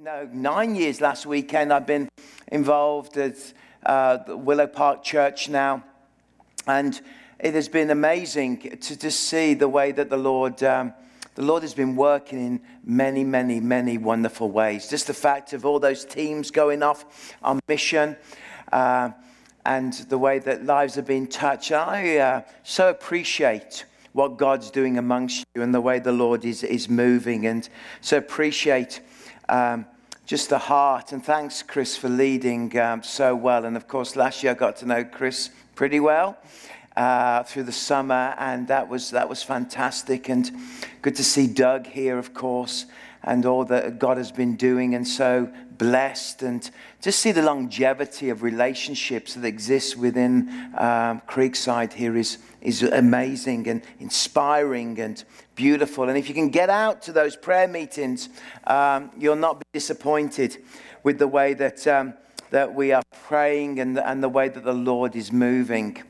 no, nine years last weekend. I've been involved at uh, Willow Park Church now. And it has been amazing to, just see the way that the Lord, um, the Lord has been working in many, many, many wonderful ways. Just the fact of all those teams going off on mission. Uh, and the way that lives have been touched. I uh, so appreciate what God's doing amongst you and the way the Lord is, is moving. And so appreciate um, just the heart. And thanks, Chris, for leading um, so well. And of course, last year I got to know Chris pretty well. Uh, through the summer, and that was that was fantastic, and good to see Doug here, of course, and all that God has been doing, and so blessed, and just see the longevity of relationships that exist within um, Creekside here is is amazing and inspiring and beautiful. And if you can get out to those prayer meetings, um, you'll not be disappointed with the way that, um, that we are praying and, and the way that the Lord is moving.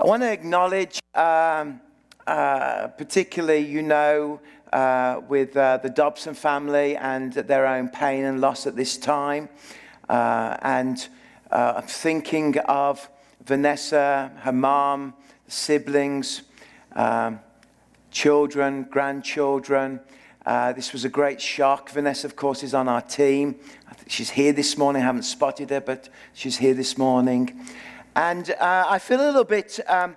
I want to acknowledge, um, uh, particularly, you know, uh, with uh, the Dobson family and their own pain and loss at this time. Uh, and uh, I'm thinking of Vanessa, her mom, siblings, um, children, grandchildren. Uh, this was a great shock. Vanessa, of course, is on our team. She's here this morning. I haven't spotted her, but she's here this morning. And uh, I feel a little bit um,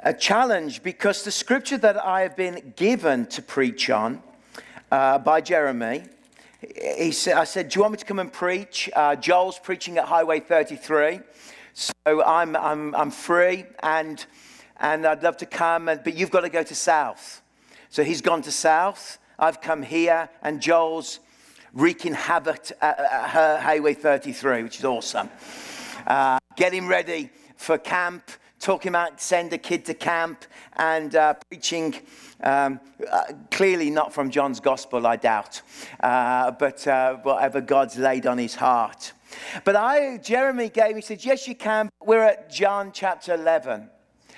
a challenge because the scripture that I have been given to preach on uh, by Jeremy, he said, I said, Do you want me to come and preach? Uh, Joel's preaching at Highway 33. So I'm, I'm, I'm free and, and I'd love to come, and, but you've got to go to South. So he's gone to South. I've come here, and Joel's wreaking havoc at, at her Highway 33, which is awesome. Uh, getting ready for camp, talking about send a kid to camp, and uh, preaching. Um, uh, clearly not from John's gospel, I doubt, uh, but uh, whatever God's laid on his heart. But I, Jeremy gave, he said, Yes, you can. We're at John chapter 11.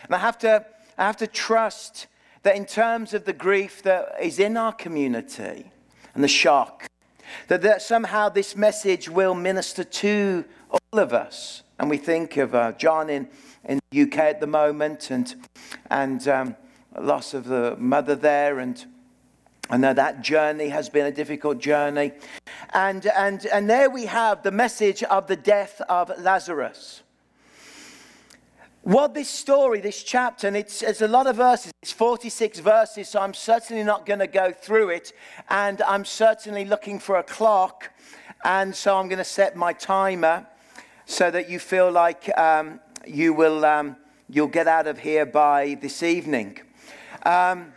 And I have to, I have to trust that in terms of the grief that is in our community and the shock, that, that somehow this message will minister to all of us. And we think of uh, John in, in the UK at the moment and, and um, loss of the mother there and I know that journey has been a difficult journey. And, and, and there we have the message of the death of Lazarus. What this story, this chapter, and it's, it's a lot of verses, it's 46 verses, so I'm certainly not going to go through it. And I'm certainly looking for a clock. And so I'm going to set my timer so that you feel like um, you will um, you'll get out of here by this evening. Um,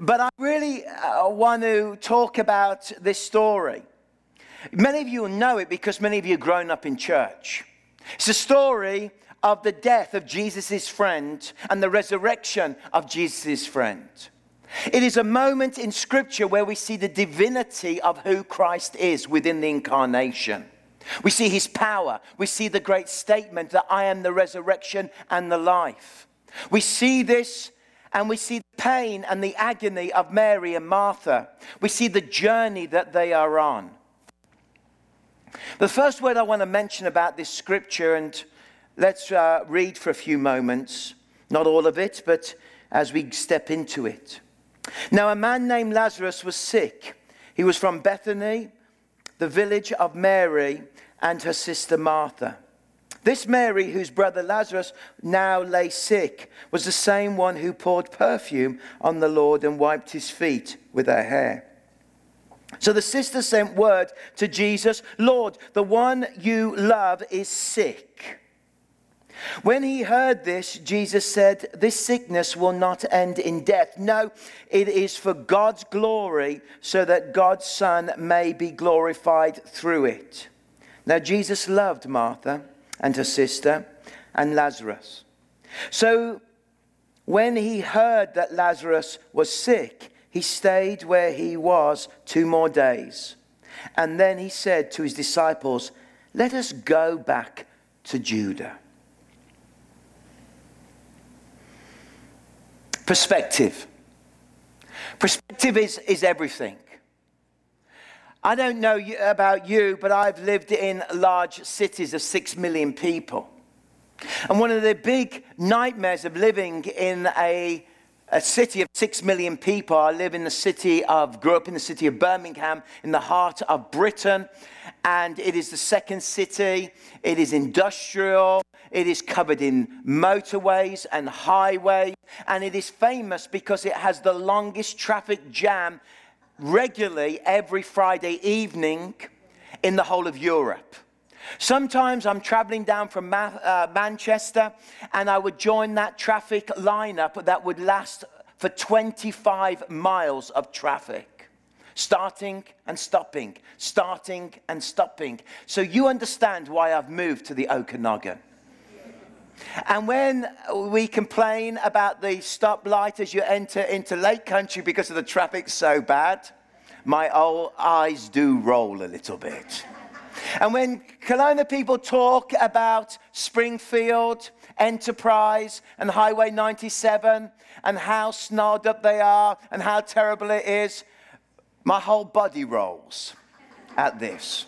but I really uh, want to talk about this story. Many of you know it because many of you have grown up in church. It's a story of the death of Jesus' friend and the resurrection of Jesus' friend. It is a moment in Scripture where we see the divinity of who Christ is within the incarnation. We see his power. We see the great statement that I am the resurrection and the life. We see this and we see the pain and the agony of Mary and Martha. We see the journey that they are on. The first word I want to mention about this scripture, and let's uh, read for a few moments, not all of it, but as we step into it. Now, a man named Lazarus was sick. He was from Bethany, the village of Mary and her sister Martha. This Mary, whose brother Lazarus now lay sick, was the same one who poured perfume on the Lord and wiped his feet with her hair. So the sister sent word to Jesus Lord, the one you love is sick. When he heard this, Jesus said, This sickness will not end in death. No, it is for God's glory, so that God's Son may be glorified through it. Now, Jesus loved Martha and her sister and Lazarus. So when he heard that Lazarus was sick, he stayed where he was two more days. And then he said to his disciples, Let us go back to Judea. Perspective. Perspective is, is everything. I don't know about you, but I've lived in large cities of six million people. And one of the big nightmares of living in a, a city of six million people, I live in the city of, grew up in the city of Birmingham, in the heart of Britain. And it is the second city, it is industrial, it is covered in motorways and highways, and it is famous because it has the longest traffic jam regularly every Friday evening in the whole of Europe. Sometimes I'm traveling down from Ma- uh, Manchester and I would join that traffic lineup that would last for 25 miles of traffic, starting and stopping, starting and stopping. So you understand why I've moved to the Okanagan. And when we complain about the stoplight as you enter into Lake Country because of the traffic so bad, my old eyes do roll a little bit. And when Kelowna people talk about Springfield, Enterprise, and Highway 97, and how snarled up they are, and how terrible it is, my whole body rolls at this.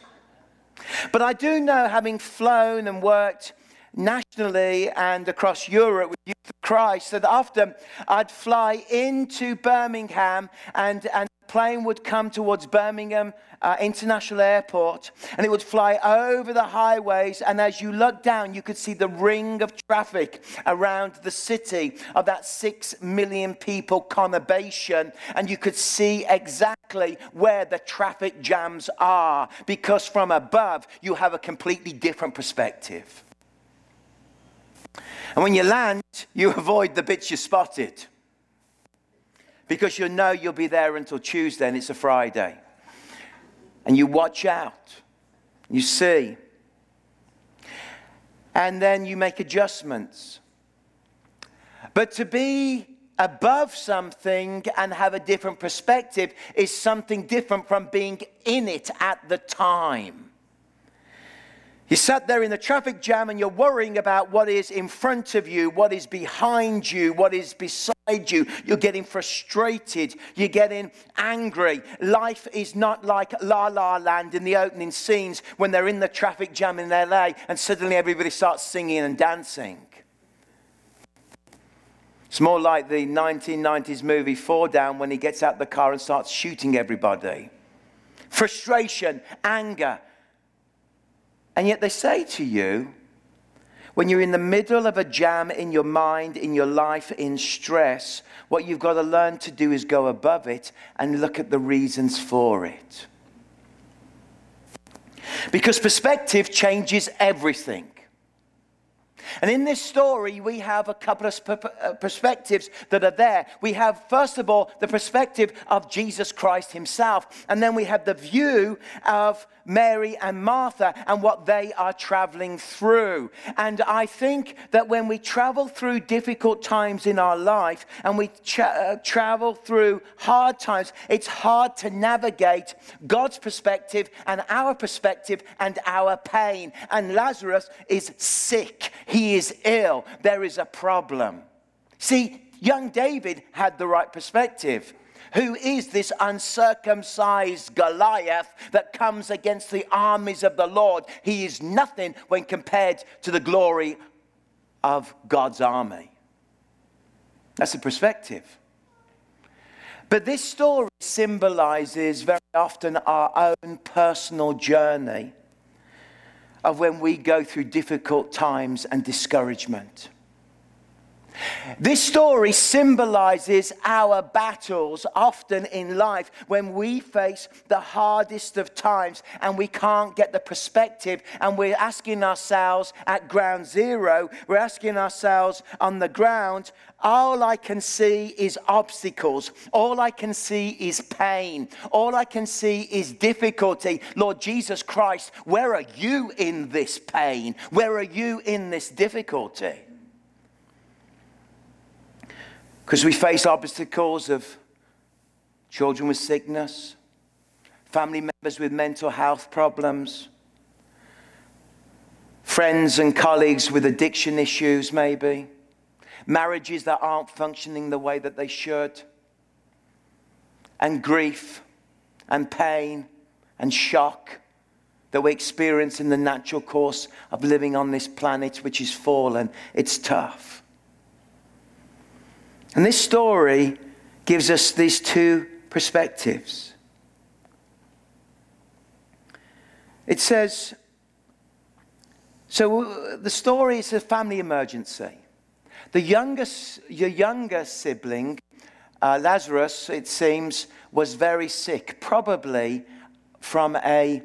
But I do know, having flown and worked nationally and across Europe with Youth for Christ that often I'd fly into Birmingham and, and the plane would come towards Birmingham uh, International Airport and it would fly over the highways. And as you look down, you could see the ring of traffic around the city of that six million people conurbation. And you could see exactly where the traffic jams are because from above, you have a completely different perspective. And when you land, you avoid the bits you spotted because you know you'll be there until Tuesday and it's a Friday. And you watch out, you see. And then you make adjustments. But to be above something and have a different perspective is something different from being in it at the time. You sat there in the traffic jam and you're worrying about what is in front of you, what is behind you, what is beside you. You're getting frustrated. You're getting angry. Life is not like La La Land in the opening scenes when they're in the traffic jam in LA and suddenly everybody starts singing and dancing. It's more like the 1990s movie Falling Down when he gets out the car and starts shooting everybody. Frustration, anger, and yet they say to you, when you're in the middle of a jam in your mind, in your life, in stress, what you've got to learn to do is go above it and look at the reasons for it. Because perspective changes everything. And in this story, we have a couple of uh, perspectives that are there. We have, first of all, the perspective of Jesus Christ himself. And then we have the view of Mary and Martha and what they are traveling through. And I think that when we travel through difficult times in our life and we tra- uh, travel through hard times, it's hard to navigate God's perspective and our perspective and our pain. And Lazarus is sick, he is ill, there is a problem. See, young David had the right perspective. Who is this uncircumcised Goliath that comes against the armies of the Lord? He is nothing when compared to the glory of God's army. That's a perspective. But this story symbolizes very often our own personal journey of when we go through difficult times and discouragement. This story symbolizes our battles often in life when we face the hardest of times and we can't get the perspective. And we're asking ourselves at ground zero, we're asking ourselves on the ground, all I can see is obstacles. All I can see is pain. All I can see is difficulty. Lord Jesus Christ, where are you in this pain? Where are you in this difficulty? Because we face obstacles of children with sickness, family members with mental health problems, friends and colleagues with addiction issues, maybe, marriages that aren't functioning the way that they should, and grief and pain and shock that we experience in the natural course of living on this planet, which is fallen. It's tough. And this story gives us these two perspectives. It says, so the story is a family emergency. The youngest, your younger sibling, uh, Lazarus, it seems, was very sick, probably from a,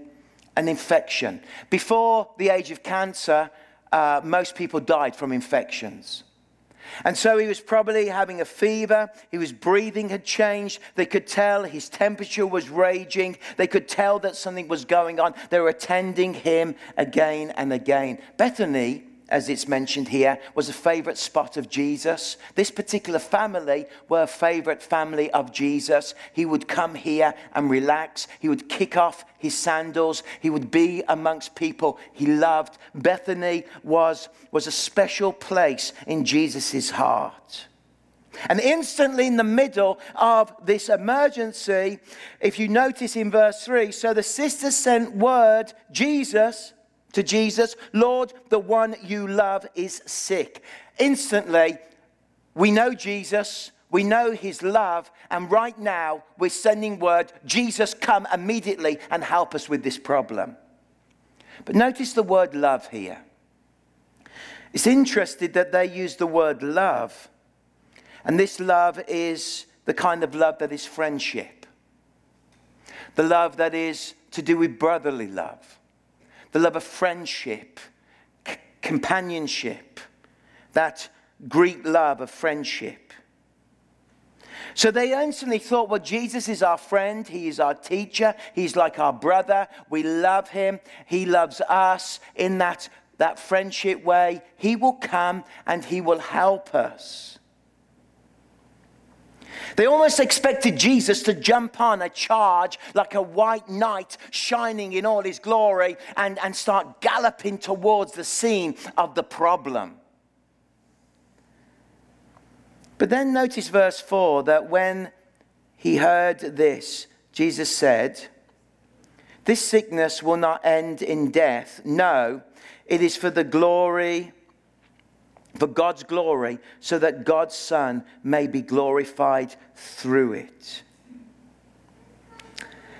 an infection. Before the age of cancer, uh, most people died from infections. And so he was probably having a fever. His breathing had changed. They could tell his temperature was raging. They could tell that something was going on. They were attending him again and again. Bethany as it's mentioned here, was a favorite spot of Jesus. This particular family were a favorite family of Jesus. He would come here and relax. He would kick off his sandals. He would be amongst people he loved. Bethany was, was a special place in Jesus' heart. And instantly, in the middle of this emergency, if you notice in verse 3, so the sisters sent word, Jesus, to Jesus, Lord, the one you love is sick. Instantly, we know Jesus, we know his love, and right now we're sending word Jesus, come immediately and help us with this problem. But notice the word love here. It's interesting that they use the word love, and this love is the kind of love that is friendship, the love that is to do with brotherly love the love of friendship, c- companionship, that Greek love of friendship. So they instantly thought, well, Jesus is our friend. He is our teacher. He's like our brother. We love him. He loves us in that, that friendship way. He will come and he will help us. They almost expected Jesus to jump on a charge like a white knight shining in all his glory and, and start galloping towards the scene of the problem. But then notice verse 4 that when he heard this, Jesus said, This sickness will not end in death. No, it is for the glory for God's glory, so that God's Son may be glorified through it.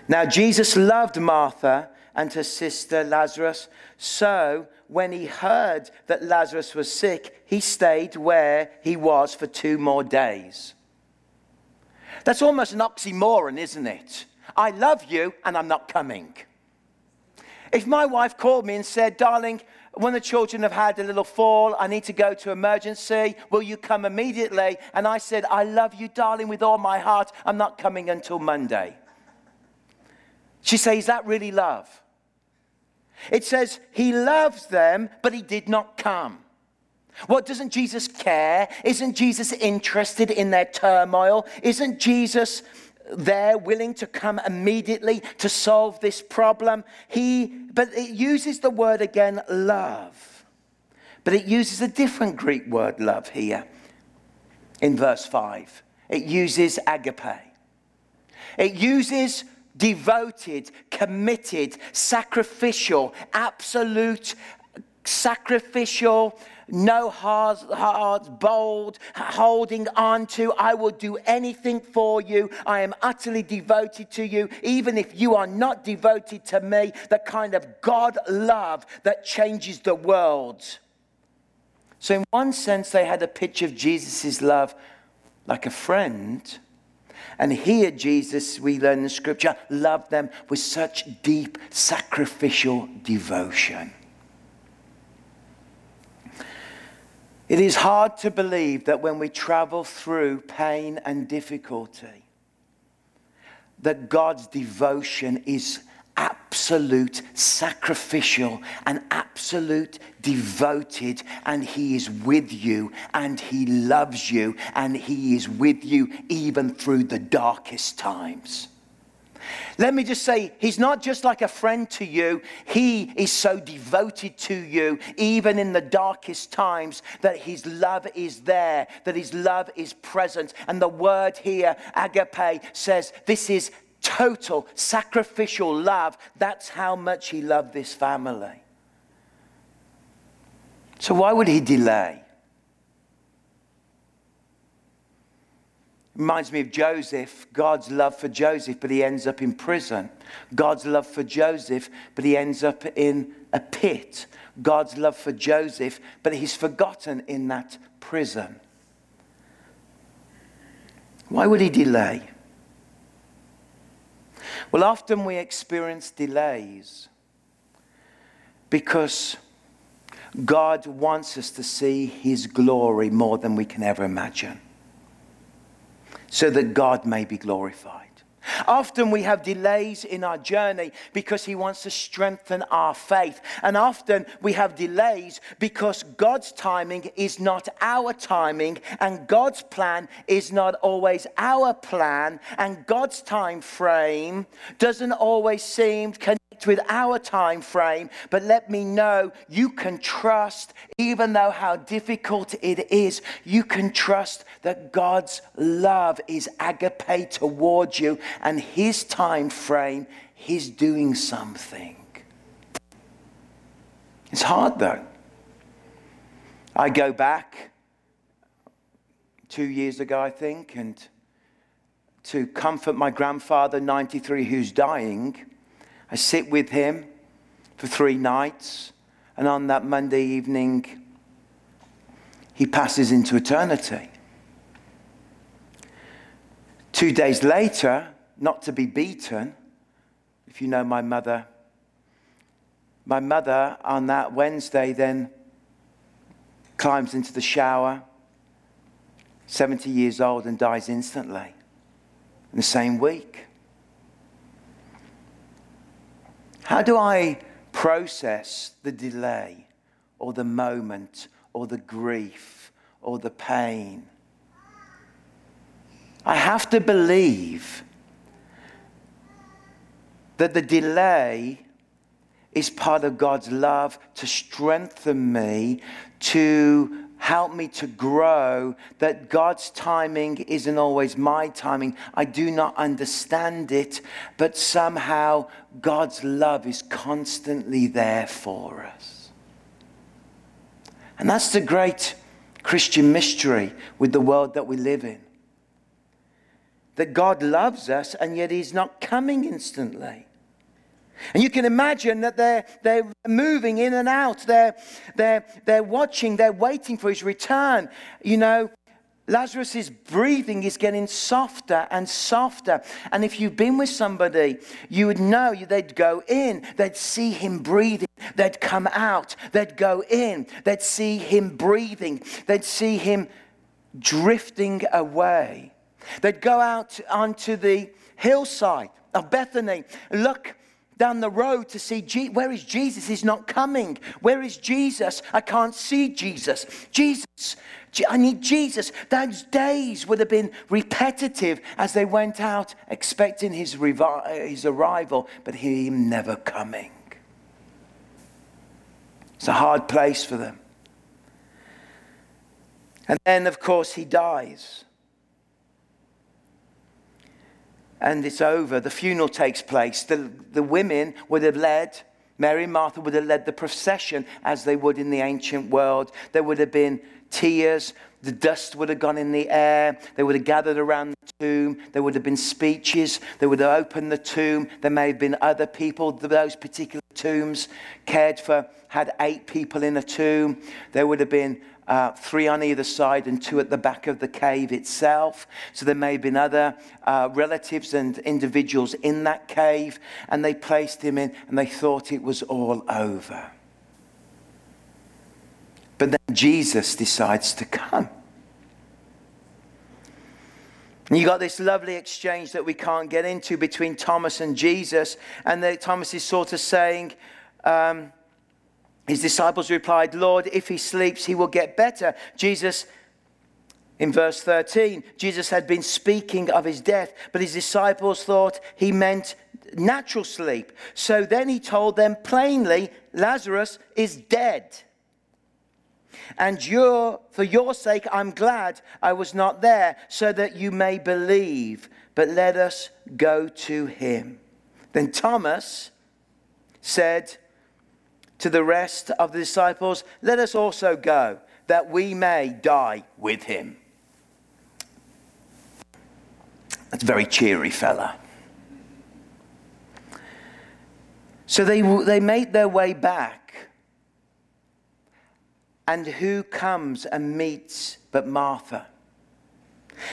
Now, Jesus loved Martha and her sister Lazarus, so when he heard that Lazarus was sick, he stayed where he was for two more days. That's almost an oxymoron, isn't it? I love you and I'm not coming. If my wife called me and said, Darling, when the children have had a little fall, I need to go to emergency. Will you come immediately? And I said, I love you, darling, with all my heart. I'm not coming until Monday. She says, Is that really love? It says, He loves them, but He did not come. What doesn't Jesus care? Isn't Jesus interested in their turmoil? Isn't Jesus there willing to come immediately to solve this problem. He, but it uses the word again, love. But it uses a different Greek word, love, here in verse 5. It uses agape. It uses devoted, committed, sacrificial, absolute, sacrificial, no hearts, hearts bold, holding on to. I will do anything for you. I am utterly devoted to you, even if you are not devoted to me. The kind of God love that changes the world. So, in one sense, they had a picture of Jesus' love like a friend. And here, Jesus, we learn in Scripture, loved them with such deep sacrificial devotion. It is hard to believe that when we travel through pain and difficulty, that God's devotion is absolute, sacrificial, and absolute devoted, and He is with you, and He loves you, and He is with you even through the darkest times. Let me just say, he's not just like a friend to you, he is so devoted to you, even in the darkest times, that his love is there, that his love is present. And the word here, agape, says this is total sacrificial love. That's how much he loved this family. So, why would he delay? Reminds me of Joseph, God's love for Joseph, but he ends up in prison. God's love for Joseph, but he ends up in a pit. God's love for Joseph, but he's forgotten in that prison. Why would he delay? Well, often we experience delays because God wants us to see his glory more than we can ever imagine, so that God may be glorified. Often we have delays in our journey because He wants to strengthen our faith. And often we have delays because God's timing is not our timing, and God's plan is not always our plan, and God's time frame doesn't always seem with our time frame, but let me know you can trust, even though how difficult it is, you can trust that God's love is agape towards you and his time frame, he's doing something. It's hard though. I go back two years ago, I think, and to comfort my grandfather, 93, who's dying. I sit with him for three nights, and on that Monday evening, he passes into eternity. Two days later, not to be beaten, if you know my mother, my mother on that Wednesday then climbs into the shower, 70 years old, and dies instantly in the same week. How do I process the delay or the moment or the grief or the pain? I have to believe that the delay is part of God's love to strengthen me, to help me to grow, that God's timing isn't always my timing. I do not understand it, but somehow God's love is constantly there for us. And that's the great Christian mystery with the world that we live in. That God loves us, and yet He's not coming instantly. And you can imagine that they're, they're moving in and out. They're, they're, they're watching, they're waiting for his return. You know, Lazarus's breathing is getting softer and softer. And if you've been with somebody, you would know they'd go in, they'd see him breathing, they'd come out, they'd go in, they'd see him breathing, they'd see him drifting away. They'd go out onto the hillside of Bethany, look down the road to see, Je- where is Jesus? He's not coming. Where is Jesus? I can't see Jesus. Jesus, I need Jesus. Those days would have been repetitive as they went out expecting his, revi- his arrival, but him never coming. It's a hard place for them. And then, of course, he dies and it's over. The funeral takes place. The, the women would have led, Mary and Martha would have led the procession as they would in the ancient world. There would have been tears. The dust would have gone in the air. They would have gathered around the tomb. There would have been speeches. They would have opened the tomb. There may have been other people. Those particular tombs cared for, had eight people in a tomb. There would have been uh, three on either side and two at the back of the cave itself. So there may have been other uh, relatives and individuals in that cave, and they placed him in and they thought it was all over. But then Jesus decides to come. You got this lovely exchange that we can't get into between Thomas and Jesus. And the, Thomas is sort of saying, um, his disciples replied, Lord, if he sleeps, he will get better. Jesus, in verse 13, Jesus had been speaking of his death, but his disciples thought he meant natural sleep. So then he told them plainly, Lazarus is dead. And for your sake, I'm glad I was not there, so that you may believe. but let us go to him. Then Thomas said to the rest of the disciples, Let us also go, that we may die with him. That's a very cheery fella. So they, they made their way back. And who comes and meets but Martha?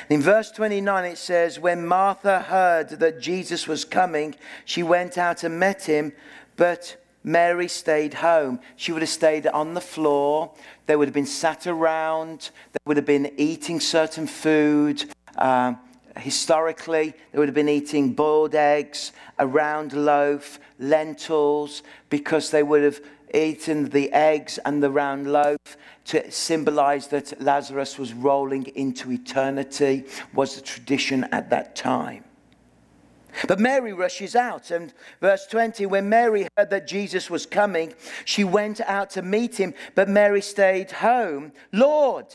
In verse 29, it says, When Martha heard that Jesus was coming, she went out and met him, but Mary stayed home. She would have stayed on the floor. They would have been sat around. They would have been eating certain food. Uh, historically, they would have been eating boiled eggs, a round loaf, lentils, because they would have eaten the eggs and the round loaf to symbolize that Lazarus was rolling into eternity, was the tradition at that time. But Mary rushes out, and verse 20 when Mary heard that Jesus was coming, she went out to meet him, but Mary stayed home. Lord,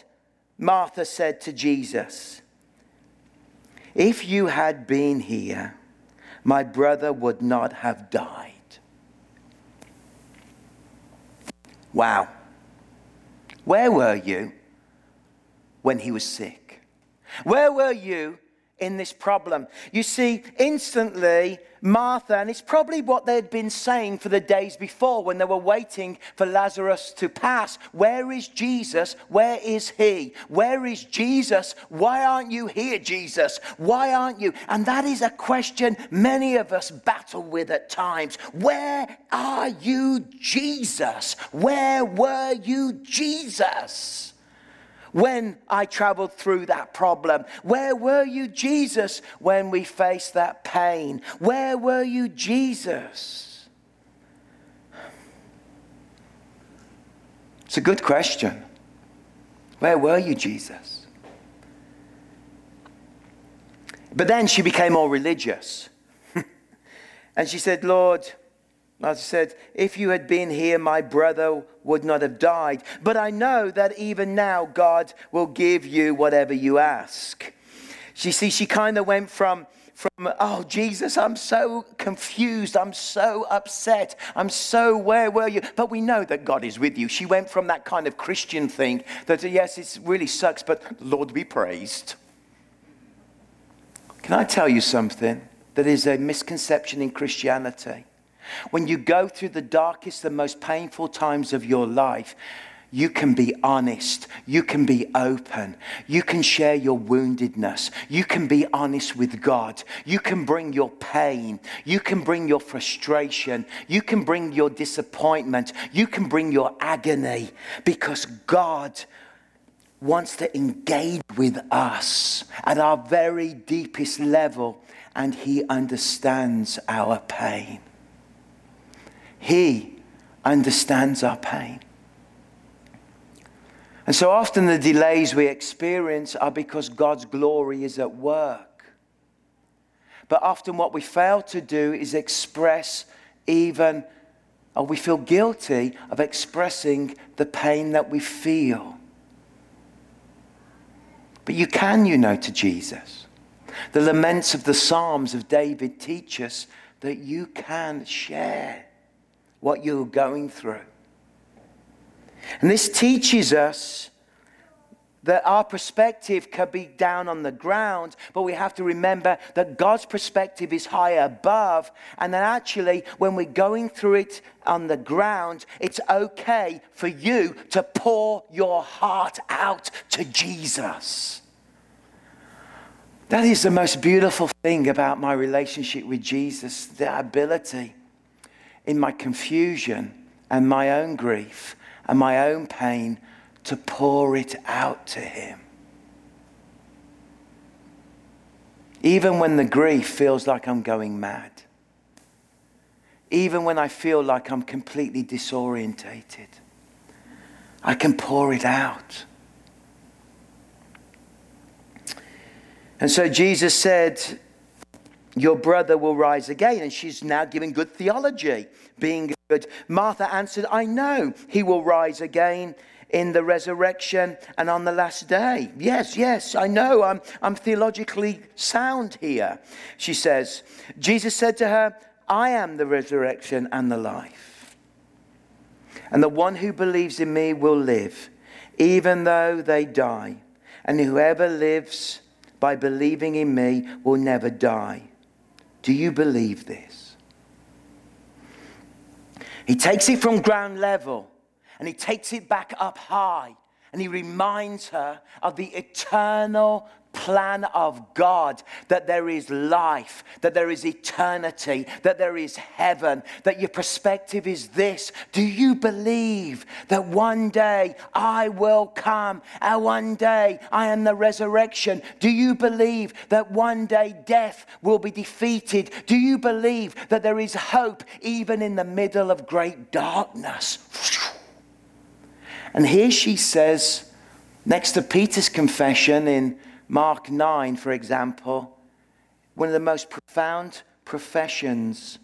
Martha said to Jesus, if you had been here, my brother would not have died. Wow. Where were you when he was sick? Where were you in this problem. You see, instantly, Martha, and it's probably what they'd been saying for the days before when they were waiting for Lazarus to pass. Where is Jesus? Where is he? Where is Jesus? Why aren't you here, Jesus? Why aren't you? And that is a question many of us battle with at times. Where are you, Jesus? Where were you, Jesus? When I traveled through that problem? Where were you, Jesus, when we faced that pain? Where were you, Jesus? It's a good question. Where were you, Jesus? But then she became more religious. and she said, Lord, I said, if you had been here, my brother would not have died. But I know that even now, God will give you whatever you ask. You see, she kind of went from, from, oh, Jesus, I'm so confused. I'm so upset. I'm so, where were you? But we know that God is with you. She went from that kind of Christian thing that, yes, it really sucks, but Lord be praised. Can I tell you something that is a misconception in Christianity? When you go through the darkest, the most painful times of your life, you can be honest. You can be open. You can share your woundedness. You can be honest with God. You can bring your pain. You can bring your frustration. You can bring your disappointment. You can bring your agony because God wants to engage with us at our very deepest level and He understands our pain. He understands our pain. And so often the delays we experience are because God's glory is at work. But often what we fail to do is express even, or we feel guilty of expressing the pain that we feel. But you can, you know, to Jesus. The laments of the Psalms of David teach us that you can share what you're going through. And this teaches us that our perspective can be down on the ground, but we have to remember that God's perspective is high above, and that actually, when we're going through it on the ground, it's okay for you to pour your heart out to Jesus. That is the most beautiful thing about my relationship with Jesus, the ability in my confusion and my own grief and my own pain to pour it out to Him. Even when the grief feels like I'm going mad. Even when I feel like I'm completely disorientated. I can pour it out. And so Jesus said, your brother will rise again. And she's now giving good theology, being good. Martha answered, I know he will rise again in the resurrection and on the last day. Yes, yes, I know. I'm, I'm theologically sound here. She says, Jesus said to her, I am the resurrection and the life. And the one who believes in me will live, even though they die. And whoever lives by believing in me will never die. Do you believe this? He takes it from ground level and he takes it back up high and he reminds her of the eternal plan of God that there is life, that there is eternity, that there is heaven, that your perspective is this. Do you believe that one day I will come and one day I am the resurrection? Do you believe that one day death will be defeated? Do you believe that there is hope even in the middle of great darkness? And here she says, next to Peter's confession in Mark 9, for example, one of the most profound professions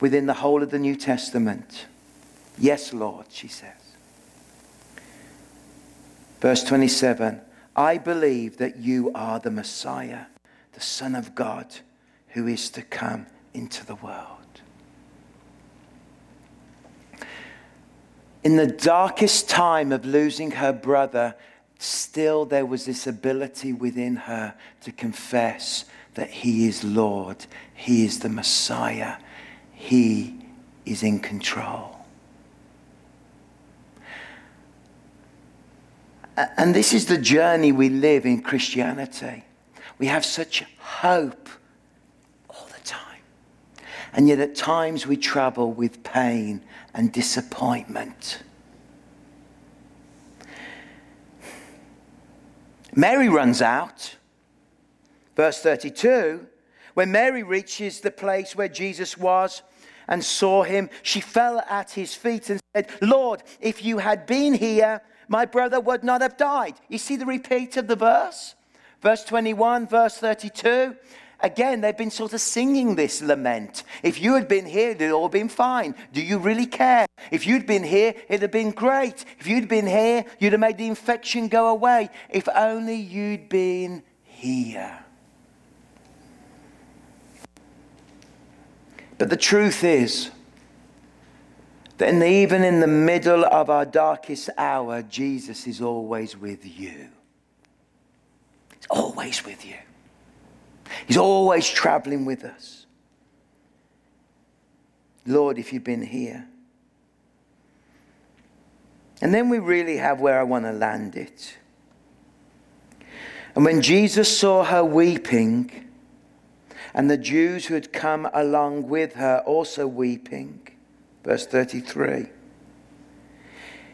within the whole of the New Testament. Yes, Lord, she says. Verse 27 I believe that you are the Messiah, the Son of God, who is to come into the world. In the darkest time of losing her brother, still there was this ability within her to confess that He is Lord, He is the Messiah, He is in control. And this is the journey we live in Christianity. We have such hope all the time. And yet at times we travel with pain and disappointment. Mary runs out. Verse 32 When Mary reaches the place where Jesus was and saw him, she fell at his feet and said, Lord, if you had been here, my brother would not have died. You see the repeat of the verse? Verse 21, verse 32. Again, they've been sort of singing this lament. If you had been here, it'd all been fine. Do you really care? If you'd been here, it'd have been great. If you'd been here, you'd have made the infection go away. If only you'd been here. But the truth is that in the, even in the middle of our darkest hour, Jesus is always with you. He's always with you. He's always traveling with us. Lord, if you've been here. And then we really have where I want to land it. And when Jesus saw her weeping, and the Jews who had come along with her also weeping, verse 33,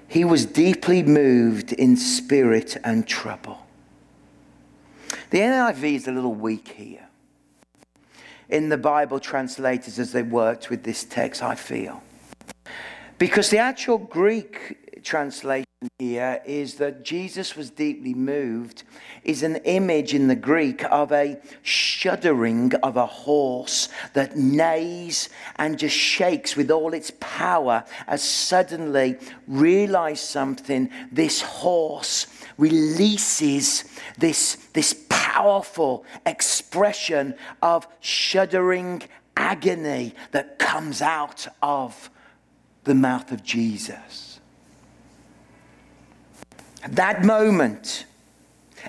he was deeply moved in spirit and trouble. The NIV is a little weak here in the Bible translators as they worked with this text, I feel. Because the actual Greek translation here is that Jesus was deeply moved, is an image in the Greek of a shuddering of a horse that neighs and just shakes with all its power as suddenly realize something. This horse releases this, this powerful expression of shuddering agony that comes out of the mouth of Jesus. At That moment,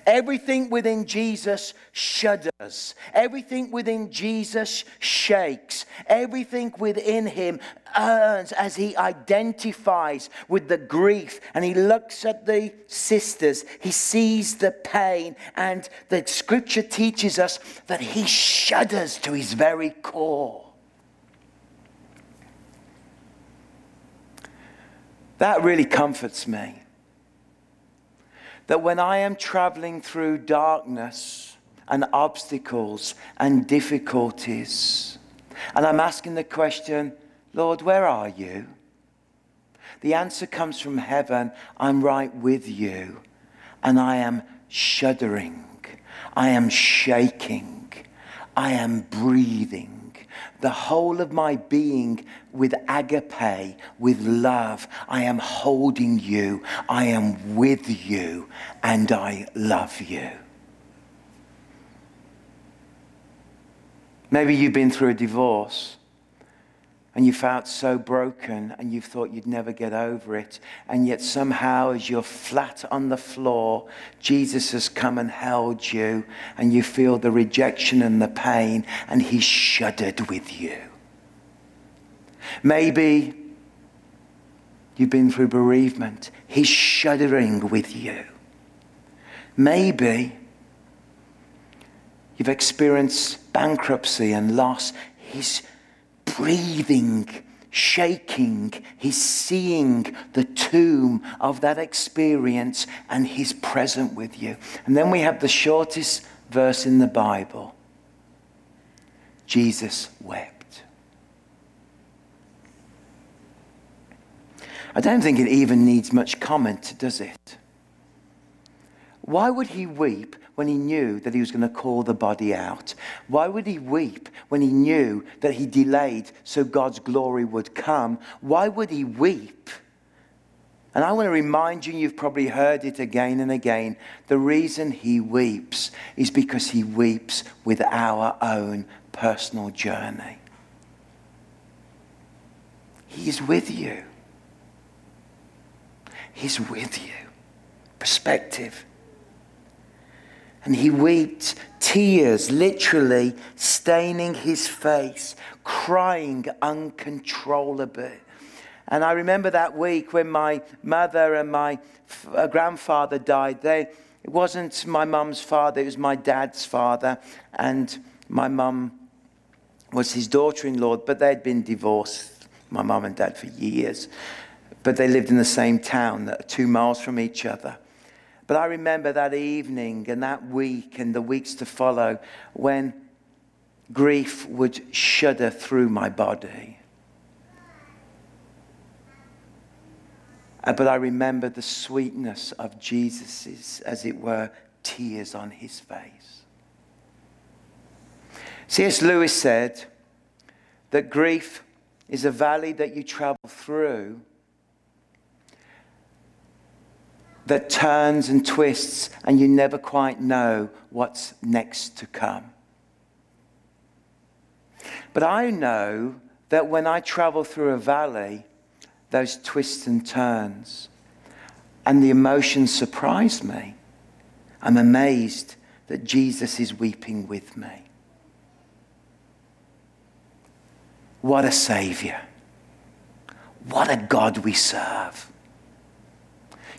everything within Jesus shudders, everything within Jesus shakes, everything within him earns as he identifies with the grief and he looks at the sisters, he sees the pain, and the scripture teaches us that he shudders to his very core. That really comforts me. That when I am traveling through darkness and obstacles and difficulties, and I'm asking the question, Lord, where are you? The answer comes from heaven I'm right with you, and I am shuddering, I am shaking, I am breathing. The whole of my being with agape, with love. I am holding you, I am with you, and I love you. Maybe you've been through a divorce and you felt so broken and you thought you'd never get over it. And yet, somehow, as you're flat on the floor, Jesus has come and held you, and you feel the rejection and the pain, and He shuddered with you. Maybe you've been through bereavement, He's shuddering with you. Maybe you've experienced bankruptcy and loss, He's breathing, shaking. He's seeing the tomb of that experience and he's present with you. And then we have the shortest verse in the Bible Jesus wept. I don't think it even needs much comment, does it? Why would he weep when he knew that he was going to call the body out? Why would he weep when he knew that he delayed so God's glory would come? Why would he weep? And I want to remind you, you've probably heard it again and again. The reason he weeps is because he weeps with our own personal journey. He's with you. He's with you. Perspective. And he wept tears, literally staining his face, crying uncontrollably. And I remember that week when my mother and my uh, grandfather died. They, it wasn't my mum's father, it was my dad's father. And my mum was his daughter in law, but they'd been divorced, my mum and dad, for years. But they lived in the same town, two miles from each other. But I remember that evening and that week and the weeks to follow when grief would shudder through my body. Uh, but I remember the sweetness of Jesus' as it were, tears on his face. C.S. Lewis said that grief is a valley that you travel through that turns and twists, and you never quite know what's next to come. But I know that when I travel through a valley, those twists and turns, and the emotions surprise me. I'm amazed that Jesus is weeping with me. What a Savior. What a God we serve.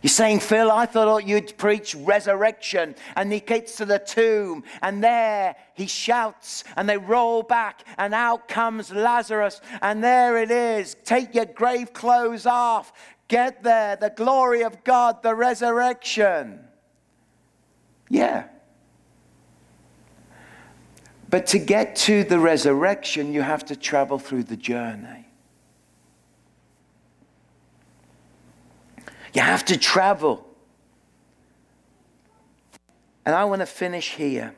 You're saying, Phil, I thought you'd preach resurrection. And he gets to the tomb, and there he shouts, and they roll back, and out comes Lazarus. And there it is. Take your grave clothes off. Get there. The glory of God, the resurrection. Yeah. But to get to the resurrection, you have to travel through the journey. You have to travel. And I want to finish here.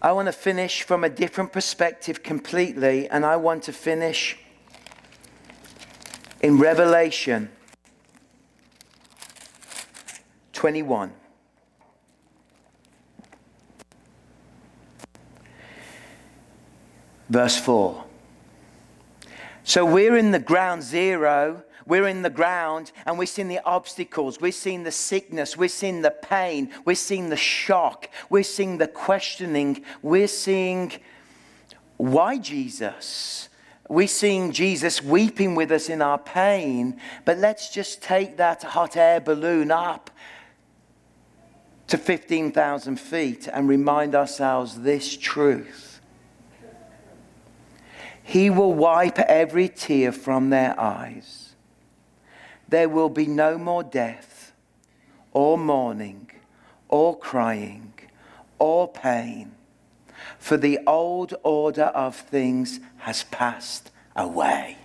I want to finish from a different perspective completely, and I want to finish in Revelation 21. Verse 4. So we're in the ground zero we're in the ground and we're seeing the obstacles, we're seeing the sickness, we're seeing the pain, we're seeing the shock, we're seeing the questioning, we're seeing why Jesus? We're seeing Jesus weeping with us in our pain, but let's just take that hot air balloon up to 15,000 feet and remind ourselves this truth. He will wipe every tear from their eyes there will be no more death, or mourning, or crying, or pain, for the old order of things has passed away.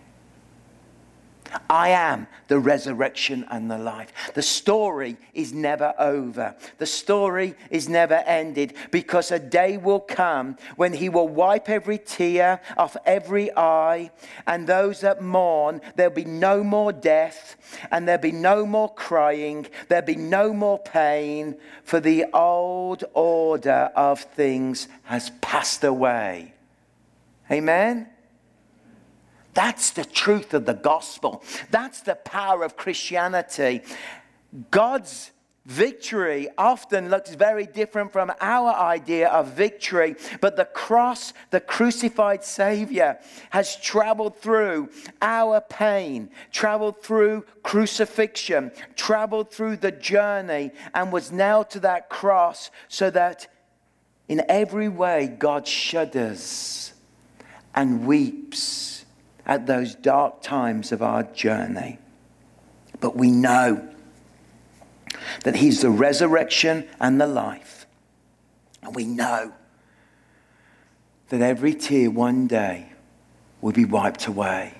I am the resurrection and the life. The story is never over. The story is never ended because a day will come when he will wipe every tear off every eye, and those that mourn, there'll be no more death, and there'll be no more crying, there'll be no more pain, for the old order of things has passed away. Amen? That's the truth of the gospel. That's the power of Christianity. God's victory often looks very different from our idea of victory, but the cross, the crucified Savior, has traveled through our pain, traveled through crucifixion, traveled through the journey, and was nailed to that cross so that in every way God shudders and weeps at those dark times of our journey. But we know that He's the resurrection and the life. And we know that every tear one day will be wiped away.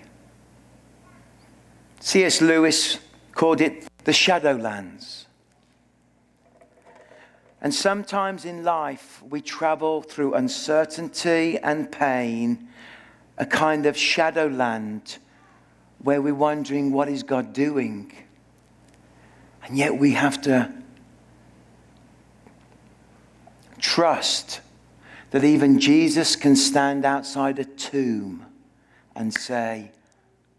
C.S. Lewis called it the Shadowlands. And sometimes in life, we travel through uncertainty and pain a kind of shadowland where we're wondering, what is God doing? And yet we have to trust that even Jesus can stand outside a tomb and say,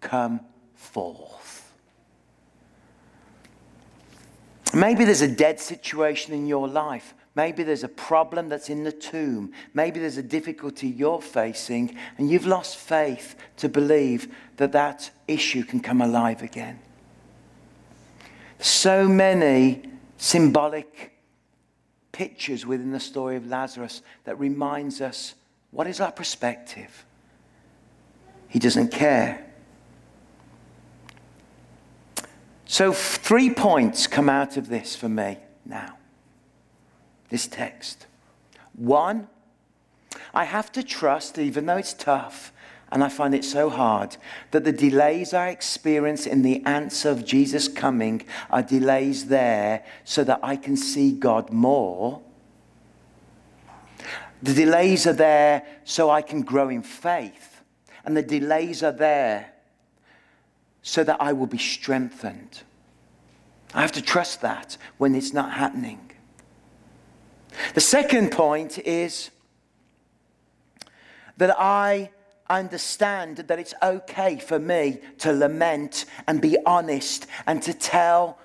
Come forth. Maybe there's a dead situation in your life. Maybe there's a problem that's in the tomb. Maybe there's a difficulty you're facing, and you've lost faith to believe that that issue can come alive again. So many symbolic pictures within the story of Lazarus that reminds us what is our perspective? He doesn't care. So, three points come out of this for me now this text. One, I have to trust, even though it's tough, and I find it so hard, that the delays I experience in the answer of Jesus coming are delays there so that I can see God more. The delays are there so I can grow in faith. And the delays are there so that I will be strengthened. I have to trust that when it's not happening. The second point is that I understand that it's okay for me to lament and be honest and to tell.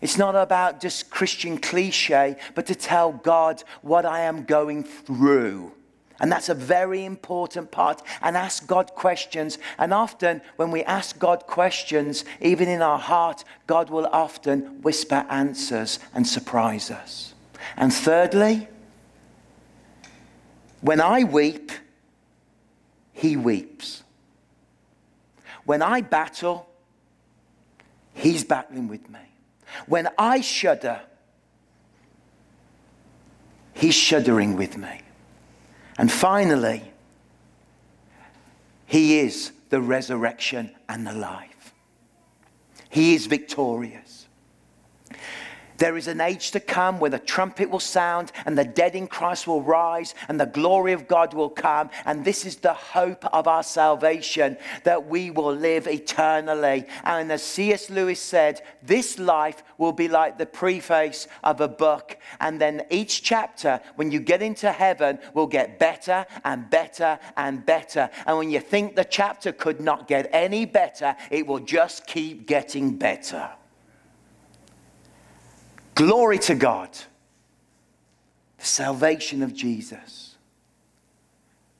It's not about just Christian cliche, but to tell God what I am going through. And that's a very important part. And ask God questions. And often, when we ask God questions, even in our heart, God will often whisper answers and surprise us. And thirdly, when I weep, he weeps. When I battle, he's battling with me. When I shudder, he's shuddering with me. And finally, he is the resurrection and the life. He is victorious. There is an age to come where the trumpet will sound and the dead in Christ will rise and the glory of God will come. And this is the hope of our salvation that we will live eternally. And as C.S. Lewis said, this life will be like the preface of a book. And then each chapter, when you get into heaven, will get better and better and better. And when you think the chapter could not get any better, it will just keep getting better. Glory to God. The salvation of Jesus.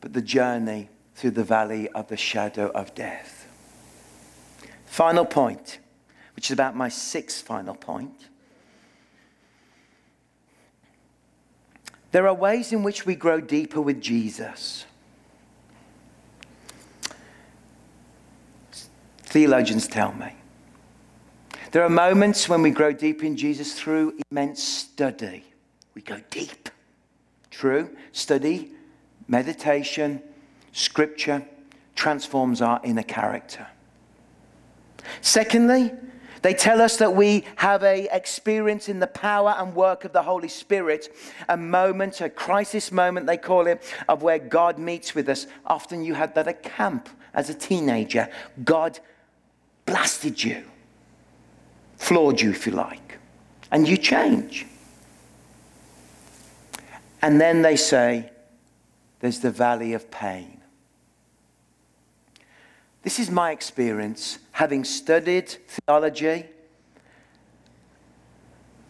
But the journey through the valley of the shadow of death. Final point, which is about my sixth final point. There are ways in which we grow deeper with Jesus. Theologians tell me. There are moments when we grow deep in Jesus through immense study. We go deep. True. Study, meditation, scripture transforms our inner character. Secondly, they tell us that we have a experience in the power and work of the Holy Spirit, a moment, a crisis moment they call it, of where God meets with us. Often you had that at camp as a teenager. God blasted you, floored you if you like, and you change. And then they say, there's the valley of pain. This is my experience, having studied theology,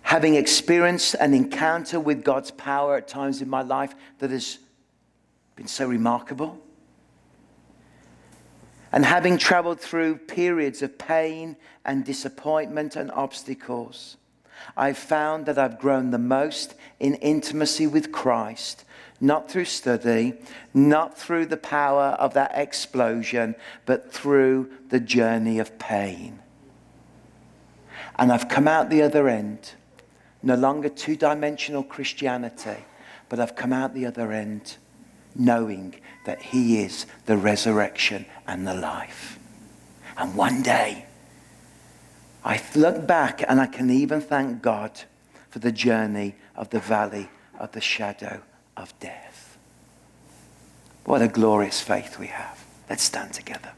having experienced an encounter with God's power at times in my life that has been so remarkable, and having traveled through periods of pain and disappointment and obstacles. I've found that I've grown the most in intimacy with Christ not through study, not through the power of that explosion, but through the journey of pain. And I've come out the other end, no longer two dimensional Christianity, but I've come out the other end knowing that He is the resurrection and the life. And one day, I look back and I can even thank God for the journey of the valley of the shadow of death. What a glorious faith we have. Let's stand together.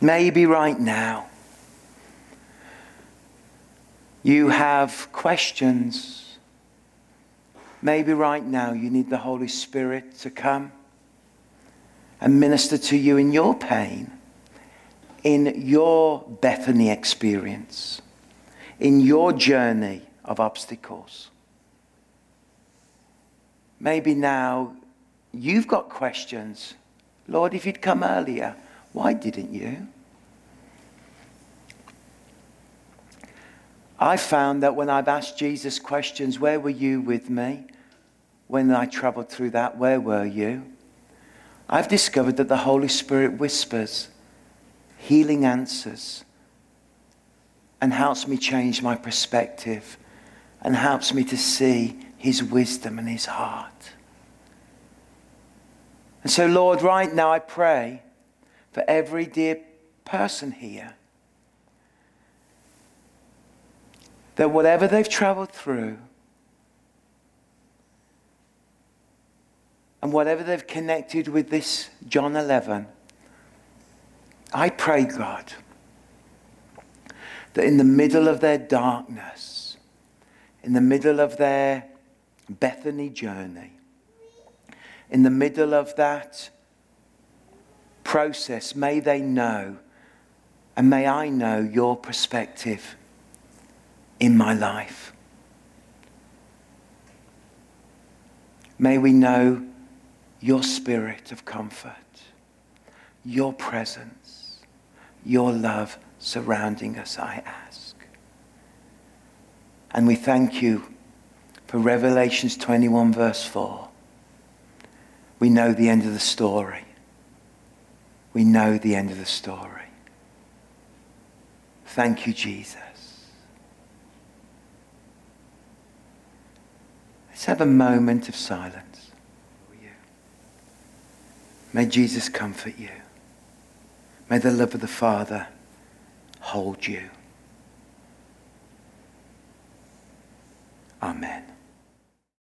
Maybe right now you have questions. Maybe right now you need the Holy Spirit to come and minister to you in your pain, in your Bethany experience, in your journey of obstacles. Maybe now you've got questions. Lord, if you'd come earlier, why didn't you? I found that when I've asked Jesus questions, where were you with me? When I traveled through that, where were you? I've discovered that the Holy Spirit whispers healing answers and helps me change my perspective and helps me to see his wisdom and his heart. And so, Lord, right now I pray for every dear person here. That whatever they've traveled through, and whatever they've connected with this John 11, I pray, God, that in the middle of their darkness, in the middle of their Bethany journey, in the middle of that process, may they know and may I know your perspective in my life. May we know your spirit of comfort, your presence, your love surrounding us, I ask. And we thank you for Revelations 21, verse 4. We know the end of the story. We know the end of the story. Thank you, Jesus. Let's have a moment of silence. May Jesus comfort you. May the love of the Father hold you. Amen.